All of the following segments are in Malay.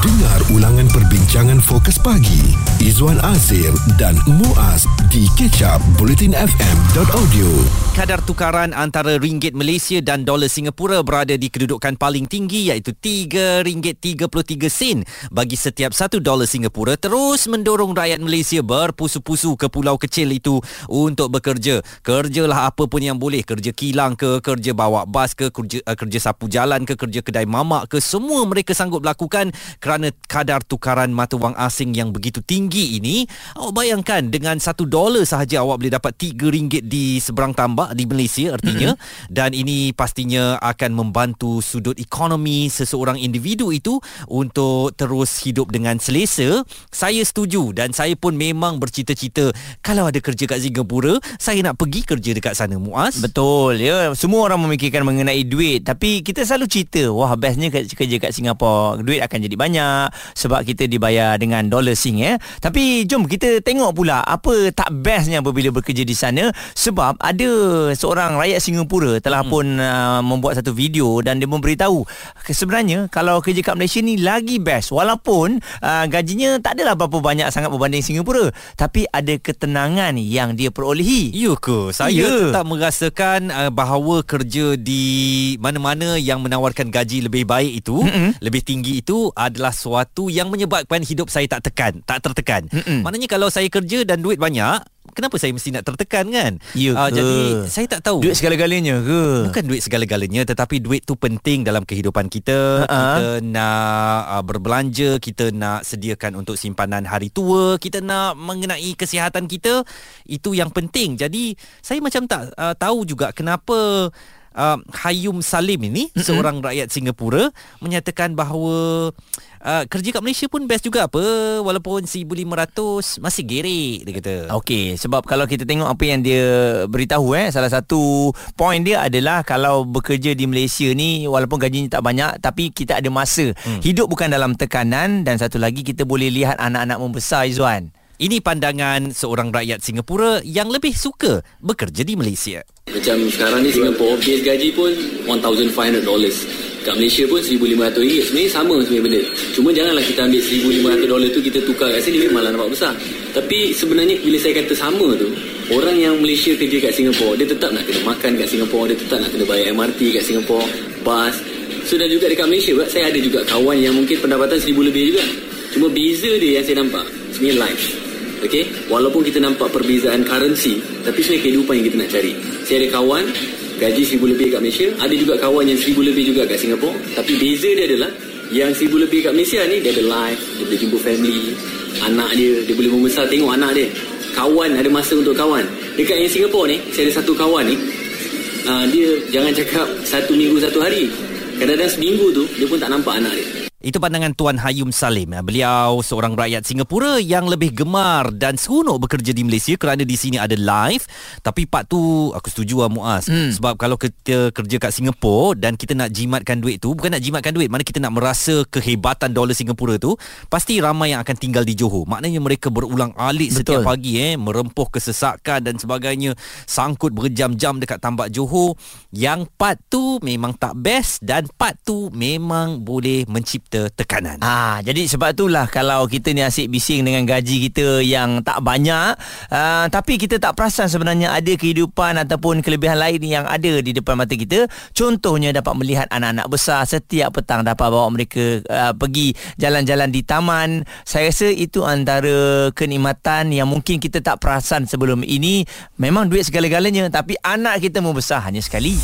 Dengar ulangan perbincangan fokus pagi. Izwan Azir dan Muaz di kecap bulletinfm.audio Kadar tukaran antara ringgit Malaysia dan dolar Singapura berada di kedudukan paling tinggi iaitu RM3.33 bagi setiap 1 dolar Singapura terus mendorong rakyat Malaysia berpusu-pusu ke pulau kecil itu untuk bekerja. Kerjalah apa pun yang boleh, kerja kilang ke, kerja bawa bas ke, kerja, uh, kerja sapu jalan ke, kerja kedai mamak ke, semua mereka sanggup lakukan kerana kadar tukaran mata wang asing yang begitu tinggi ini awak bayangkan dengan satu dolar sahaja awak boleh dapat tiga ringgit di seberang tambak di Malaysia artinya. Mm-hmm. dan ini pastinya akan membantu sudut ekonomi seseorang individu itu untuk terus hidup dengan selesa. Saya setuju dan saya pun memang bercita-cita kalau ada kerja kat Singapura saya nak pergi kerja dekat sana Muaz. Betul. Ya Semua orang memikirkan mengenai duit. Tapi kita selalu cerita Wah bestnya kerja kat Singapura Duit akan jadi banyak banyak sebab kita dibayar dengan dolar sing ya. Tapi jom kita tengok pula apa tak bestnya apabila bekerja di sana sebab ada seorang rakyat Singapura telah hmm. pun uh, membuat satu video dan dia memberitahu sebenarnya kalau kerja kat Malaysia ni lagi best walaupun uh, gajinya tak adalah berapa banyak sangat berbanding Singapura tapi ada ketenangan yang dia perolehi. Ya ke? Saya ya. tak merasakan uh, bahawa kerja di mana-mana yang menawarkan gaji lebih baik itu, mm-hmm. lebih tinggi itu adalah adalah suatu yang menyebabkan hidup saya tak tekan, tak tertekan. Mm-mm. Maknanya kalau saya kerja dan duit banyak, kenapa saya mesti nak tertekan kan? Ya uh, jadi saya tak tahu. Duit segala-galanya ke? Bukan duit segala-galanya tetapi duit tu penting dalam kehidupan kita. Uh-huh. Kita nak uh, berbelanja, kita nak sediakan untuk simpanan hari tua, kita nak mengenai kesihatan kita. Itu yang penting. Jadi saya macam tak uh, tahu juga kenapa uh, Hayum Salim ini mm-hmm. seorang rakyat Singapura menyatakan bahawa uh, kerja kat Malaysia pun best juga apa walaupun 1500 masih gerik dia kata. Okey sebab kalau kita tengok apa yang dia beritahu eh salah satu point dia adalah kalau bekerja di Malaysia ni walaupun gajinya tak banyak tapi kita ada masa. Hmm. Hidup bukan dalam tekanan dan satu lagi kita boleh lihat anak-anak membesar Izwan. Ini pandangan seorang rakyat Singapura yang lebih suka bekerja di Malaysia. Macam sekarang ni Singapura base gaji pun $1,500. Kat Malaysia pun RM1,500. Sebenarnya sama sebenarnya benda. Cuma janganlah kita ambil $1,500 tu kita tukar kat sini malah nampak besar. Tapi sebenarnya bila saya kata sama tu, orang yang Malaysia kerja kat Singapura, dia tetap nak kena makan kat Singapura, dia tetap nak kena bayar MRT kat Singapura, bas. So dan juga dekat Malaysia, saya ada juga kawan yang mungkin pendapatan RM1,000 lebih juga. Cuma beza dia yang saya nampak, sebenarnya life. Okey, walaupun kita nampak perbezaan currency, tapi sebenarnya kehidupan yang kita nak cari. Saya ada kawan gaji seribu lebih kat Malaysia, ada juga kawan yang seribu lebih juga kat Singapura, tapi beza dia adalah yang seribu lebih kat Malaysia ni dia ada life, dia boleh jumpa family, anak dia, dia boleh membesar tengok anak dia. Kawan ada masa untuk kawan. Dekat yang Singapura ni, saya ada satu kawan ni, uh, dia jangan cakap satu minggu satu hari. Kadang-kadang seminggu tu dia pun tak nampak anak dia. Itu pandangan Tuan Hayum Salim. Beliau seorang rakyat Singapura yang lebih gemar dan seronok bekerja di Malaysia kerana di sini ada live. Tapi part tu aku setuju lah Muaz. Hmm. Sebab kalau kita kerja kat Singapura dan kita nak jimatkan duit tu, bukan nak jimatkan duit, mana kita nak merasa kehebatan dolar Singapura tu, pasti ramai yang akan tinggal di Johor. Maknanya mereka berulang alik Betul. setiap pagi eh, merempuh kesesakan dan sebagainya, sangkut berjam-jam dekat tambak Johor. Yang part tu memang tak best dan part tu memang boleh mencipta kita tekanan. Ah, jadi sebab itulah kalau kita ni asyik bising dengan gaji kita yang tak banyak, uh, tapi kita tak perasan sebenarnya ada kehidupan ataupun kelebihan lain yang ada di depan mata kita. Contohnya dapat melihat anak-anak besar setiap petang dapat bawa mereka uh, pergi jalan-jalan di taman. Saya rasa itu antara kenikmatan yang mungkin kita tak perasan sebelum ini. Memang duit segala-galanya tapi anak kita membesar hanya sekali.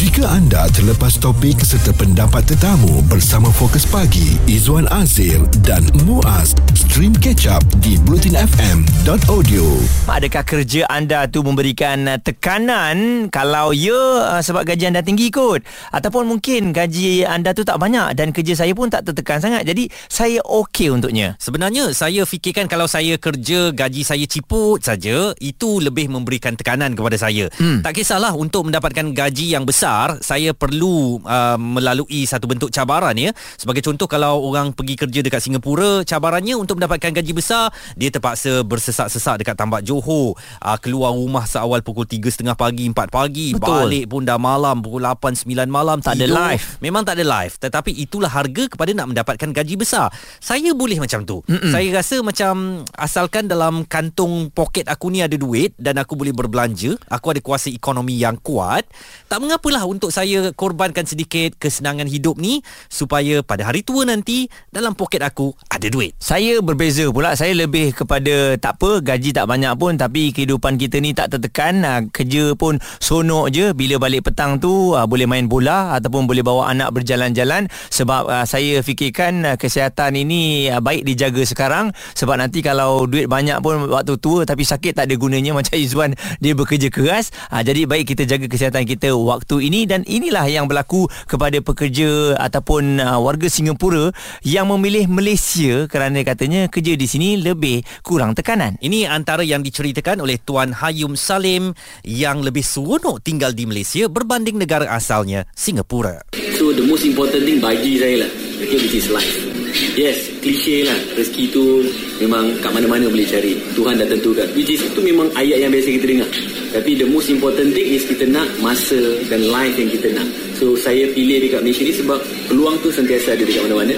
Jika anda terlepas topik serta pendapat tetamu bersama Fokus Pagi Izwan Azir dan Muaz stream catch up di blutinfm.audio Adakah kerja anda tu memberikan uh, tekanan kalau ya uh, sebab gaji anda tinggi kot? Ataupun mungkin gaji anda tu tak banyak dan kerja saya pun tak tertekan sangat. Jadi saya okey untuknya. Sebenarnya saya fikirkan kalau saya kerja gaji saya ciput saja itu lebih memberikan tekanan kepada saya. Hmm. tak kisahlah untuk mendapatkan gaji yang besar saya perlu uh, melalui satu bentuk cabaran ya. Sebagai contoh contoh kalau orang pergi kerja dekat Singapura cabarannya untuk mendapatkan gaji besar dia terpaksa bersesak-sesak dekat tambak Johor uh, keluar rumah seawal pukul 3.30 pagi 4 pagi Betul. balik pun dah malam pukul 8 9 malam Tak ada tidur. live. memang tak ada live tetapi itulah harga kepada nak mendapatkan gaji besar saya boleh macam tu Mm-mm. saya rasa macam asalkan dalam kantung poket aku ni ada duit dan aku boleh berbelanja aku ada kuasa ekonomi yang kuat tak mengapalah untuk saya korbankan sedikit kesenangan hidup ni supaya pada hari tua nanti dalam poket aku ada duit Saya berbeza pula. Saya lebih kepada Tak apa Gaji tak banyak pun Tapi kehidupan kita ni tak tertekan. Ah, Kerja pun sonok je. Bila balik petang tu ah, Boleh main bola Ataupun boleh bawa anak berjalan-jalan. Sebab ah, saya fikirkan Kesihatan ini Baik dijaga sekarang. Sebab nanti kalau Duit banyak pun Waktu tua Tapi sakit tak ada gunanya. Macam Izzuan Dia bekerja keras. Jadi baik kita jaga kesihatan kita Waktu ini. Dan inilah yang berlaku Kepada pekerja Ataupun warga Singapura Yang memilih Malaysia. Kerana katanya Kerja di sini Lebih kurang tekanan. Ini antara yang diceritakan oleh Tuan Hayum Salim yang lebih seronok tinggal di Malaysia berbanding negara asalnya Singapura. So the most important thing bagi saya lah Okay which is life. Yes Cliche lah Rezeki tu Memang kat mana-mana boleh cari Tuhan dah tentukan. Which is itu memang ayat yang biasa kita dengar. Tapi the most important thing is Kita nak masa Dan life yang kita nak. So saya pilih dekat Malaysia ni Sebab peluang tu sentiasa ada dekat mana-mana.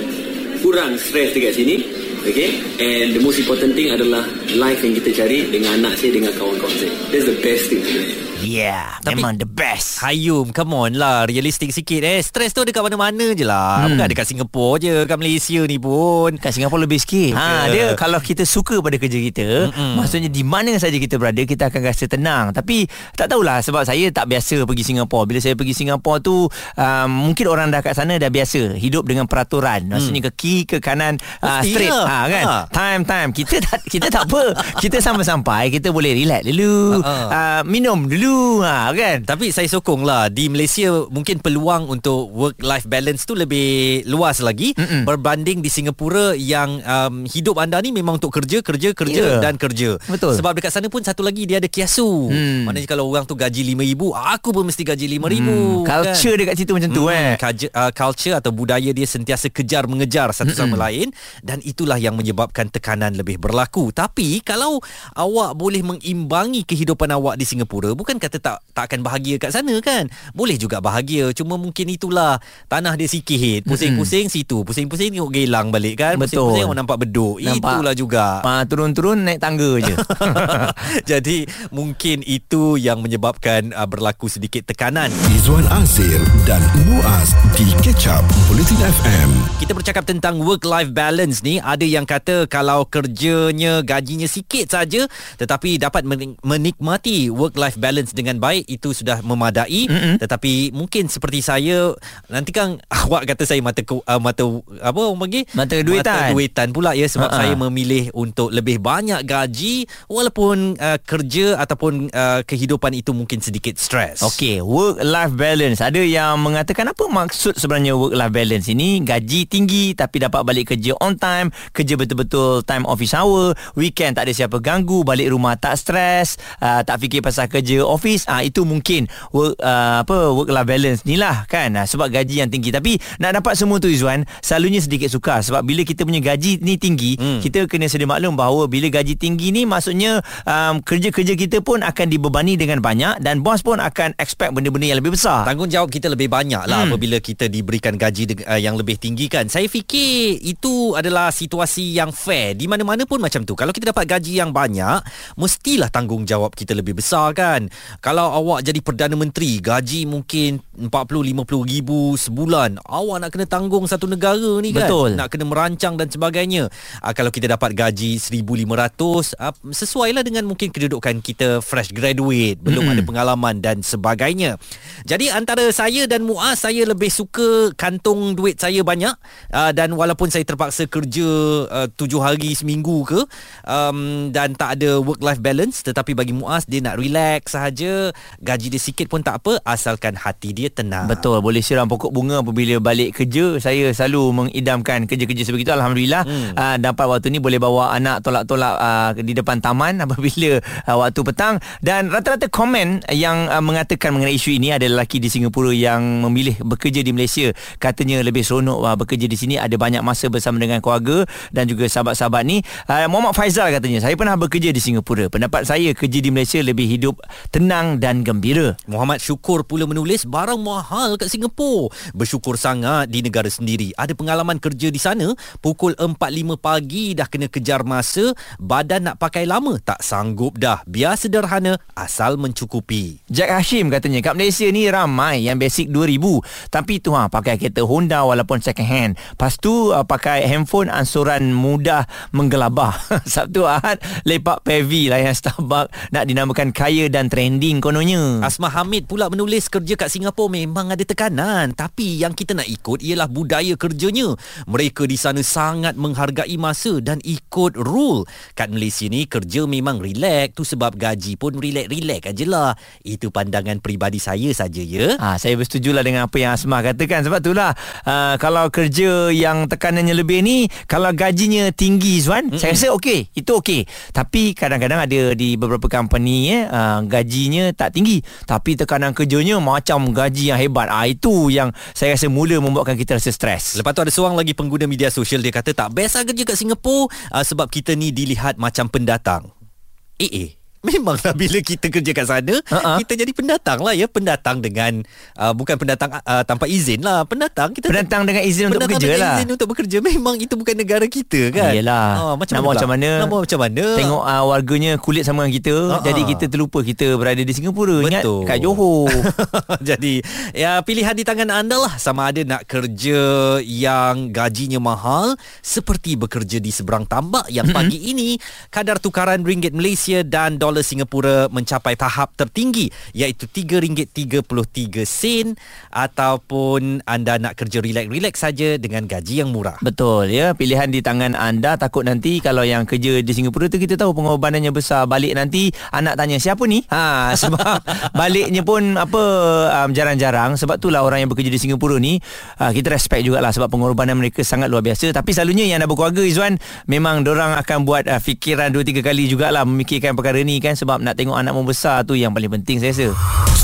Kurang stres dekat sini Okay And the most important thing adalah Life yang kita cari Dengan anak saya Dengan kawan-kawan saya That's the best thing sebenarnya Yeah Tapi- Memang the best Hayum, come on lah. Realistik sikit eh. Stres tu dekat mana-mana je lah. Hmm. Bukan dekat Singapura je. Kat Malaysia ni pun. Kat Singapura lebih sikit. Ha, ke? dia kalau kita suka pada kerja kita, Mm-mm. maksudnya di mana saja kita berada, kita akan rasa tenang. Tapi tak tahulah sebab saya tak biasa pergi Singapura. Bila saya pergi Singapura tu, um, mungkin orang dah kat sana dah biasa hidup dengan peraturan. Maksudnya ke kiri ke kanan uh, straight. Ha kan? Ha. Time time. Kita tak kita tak apa. Kita sampai-sampai kita boleh relax dulu. Ha, ha. Uh, minum dulu. Ha kan? Tapi saya sokong lah Di Malaysia Mungkin peluang untuk Work-life balance tu Lebih luas lagi Mm-mm. Berbanding di Singapura Yang um, Hidup anda ni Memang untuk kerja Kerja Kerja Ya. Dan kerja Betul. Sebab dekat sana pun Satu lagi dia ada kiasu Hmm. Maknanya kalau orang tu gaji RM5,000 Aku pun mesti gaji RM5,000 Hmm, culture dekat situ macam tu eh. Culture, uh, culture atau budaya dia Sentiasa kejar mengejar Satu sama lain Dan itulah yang menyebabkan Tekanan lebih berlaku. Tapi Kalau awak boleh mengimbangi Kehidupan awak di Singapura Bukan kata tak tak akan bahagia kat sana kan? Boleh juga bahagia Cuma mungkin itulah Tanah dia sikit. Pusing-pusing situ Pusing-pusing tengok gelang balik kan? Betul. Pusing-pusing orang nampak beduk. Nampak. Itulah juga. Ah, turun-turun naik tangga je. Jadi mungkin itu yang menyebabkan uh, berlaku sedikit tekanan. Izwan Azir dan Muaz di Catch Up Bulletin FM. Kita bercakap tentang work-life balance ni. Ada yang kata kalau kerjanya gajinya sikit saja Tetapi dapat menik- menikmati work-life balance dengan baik Itu sudah memadai mm-hmm. Tetapi mungkin seperti saya Nanti kan awak kata saya mata uh, mata apa orang panggil? Mata duitan. Mata duitan pula ya Sebab Ha-ha. saya memilih untuk lebih banyak gaji Walaupun uh, kerja ataupun uh, kehidupan itu mungkin sedikit stres Okey, work life balance. Ada yang mengatakan apa maksud sebenarnya work life balance ini? Gaji tinggi tapi dapat balik kerja on time, kerja betul-betul time office hour, weekend tak ada siapa ganggu, balik rumah tak stres, uh, tak fikir pasal kerja office. Ah uh, itu mungkin work uh, apa work life balance ni lah kan. Uh, sebab gaji yang tinggi. Tapi nak dapat semua tu Izwan, selalunya sedikit sukar sebab bila kita punya gaji ni tinggi, hmm. kita kena sedia maklum bahawa bila gaji tinggi ni maksudnya um, kerja-kerja kita pun akan dibebani dengan banyak dan bos pun akan expect benda-benda yang lebih besar. Tanggungjawab kita lebih banyak lah hmm. apabila kita diberikan gaji de- uh, yang lebih tinggi kan. Saya fikir itu adalah situasi yang fair. Di mana-mana pun macam tu. Kalau kita dapat gaji yang banyak, mestilah tanggungjawab kita lebih besar kan. Kalau awak jadi Perdana Menteri, gaji mungkin 40-50 ribu sebulan. Awak nak kena tanggung satu negara ni kan. Betul. Nak kena merancang dan sebagainya. Uh, kalau kita dapat gaji 1,500, uh, sesuailah dengan mungkin kedudukan kita fresh graduate, belum ada pengalaman dan sebagainya. Jadi antara saya dan Muaz saya lebih suka kantung duit saya banyak uh, dan walaupun saya terpaksa kerja tujuh hari seminggu ke um, dan tak ada work life balance tetapi bagi Muaz dia nak relax sahaja. Gaji dia sikit pun tak apa asalkan hati dia tenang. Betul boleh siram pokok bunga apabila balik kerja. Saya selalu mengidamkan kerja-kerja sebegitu alhamdulillah. Hmm. uh, dapat waktu ni boleh bawa anak tolak-tolak uh, di depan taman apabila uh, waktu petang. Dan rata-rata komen yang uh, mengatakan mengenai isu ini ada lelaki di Singapura yang memilih bekerja di Malaysia. Katanya lebih seronok uh, bekerja di sini. Ada banyak masa bersama dengan keluarga dan juga sahabat-sahabat ni. Uh, Muhammad Faizal katanya, saya pernah bekerja di Singapura. Pendapat saya kerja di Malaysia lebih hidup tenang dan gembira. Muhammad Syukur pula menulis barang mahal kat Singapura. Bersyukur sangat di negara sendiri. Ada pengalaman kerja di sana, pukul 4.5 pagi dah kena kejar masa, badan nak pakai lama, tak sanggup dah. Biar sederhana, asal mencukupi. Jack Hashim katanya kat Malaysia ni ramai yang basic 2000 tapi tu ha pakai kereta Honda walaupun second hand. Lepas tu uh, pakai handphone ansuran mudah menggelabah. Sabtu Ahad lepak Pevi lah yang Starbucks nak dinamakan kaya dan trending kononnya. Asma Hamid pula menulis kerja kat Singapura memang ada tekanan tapi yang kita nak ikut ialah budaya kerjanya. Mereka di sana sangat menghargai masa dan ikut rule. Kat Malaysia ni kerja memang relax tu sebab gaji pun relax-relax ajalah. Itu pandangan peribadi saya saja ya. Ha, saya bersetujulah dengan apa yang Asma katakan sebab itulah uh, kalau kerja yang tekanannya lebih ni kalau gajinya tinggi Zuan mm-hmm. saya rasa okey. Itu okey. Tapi kadang-kadang ada di beberapa company eh uh, gajinya tak tinggi. Tapi tekanan kerjanya macam gaji yang hebat. Ah itu yang saya rasa mula membuatkan kita rasa stres. Lepas tu ada seorang lagi pengguna media sosial. Dia kata tak best lah kerja kat Singapura uh, sebab kita ni dilihat macam pendatang. Eh eh Memanglah bila kita kerja kat sana uh-huh. Kita jadi pendatang lah ya. Pendatang dengan uh, Bukan pendatang uh, tanpa izin lah. Pendatang kita Pendatang dengan izin untuk bekerja dengan lah. izin untuk bekerja. Memang itu bukan negara kita kan. Yelah. Ah, macam Nak mana macam mana? Buat macam mana? Tengok uh, warganya kulit sama dengan kita. Ha-ha. Jadi kita terlupa kita berada di Singapura. Ingat Betul. kat Johor. Jadi ya pilihan di tangan anda lah. Sama ada nak kerja yang gajinya mahal seperti bekerja di seberang tambak yang pagi ini kadar tukaran ringgit Malaysia dan dolar Singapura mencapai tahap tertinggi iaitu RM3.33 sen ataupun anda nak kerja relax-relax saja dengan gaji yang murah. Betul ya. Pilihan di tangan anda Takut nanti Kalau yang kerja di Singapura tu Kita tahu pengorbanannya besar. Balik nanti Anak tanya siapa ni? Ha, Sebab baliknya pun Apa um, Jarang-jarang. Sebab itulah orang yang bekerja di Singapura ni uh, Kita respect jugalah Sebab pengorbanan mereka sangat luar biasa. Tapi selalunya yang dah berkeluarga Izwan Memang orang akan buat uh, Fikiran 2-3 kali jugalah Memikirkan perkara ni kan Sebab nak tengok anak membesar tu Yang paling penting saya rasa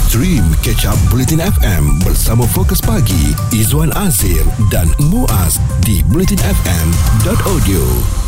Stream Catch Up Bulletin FM bersama Fokus Pagi Izwan Azir dan Muaz di bulletinfm.audio.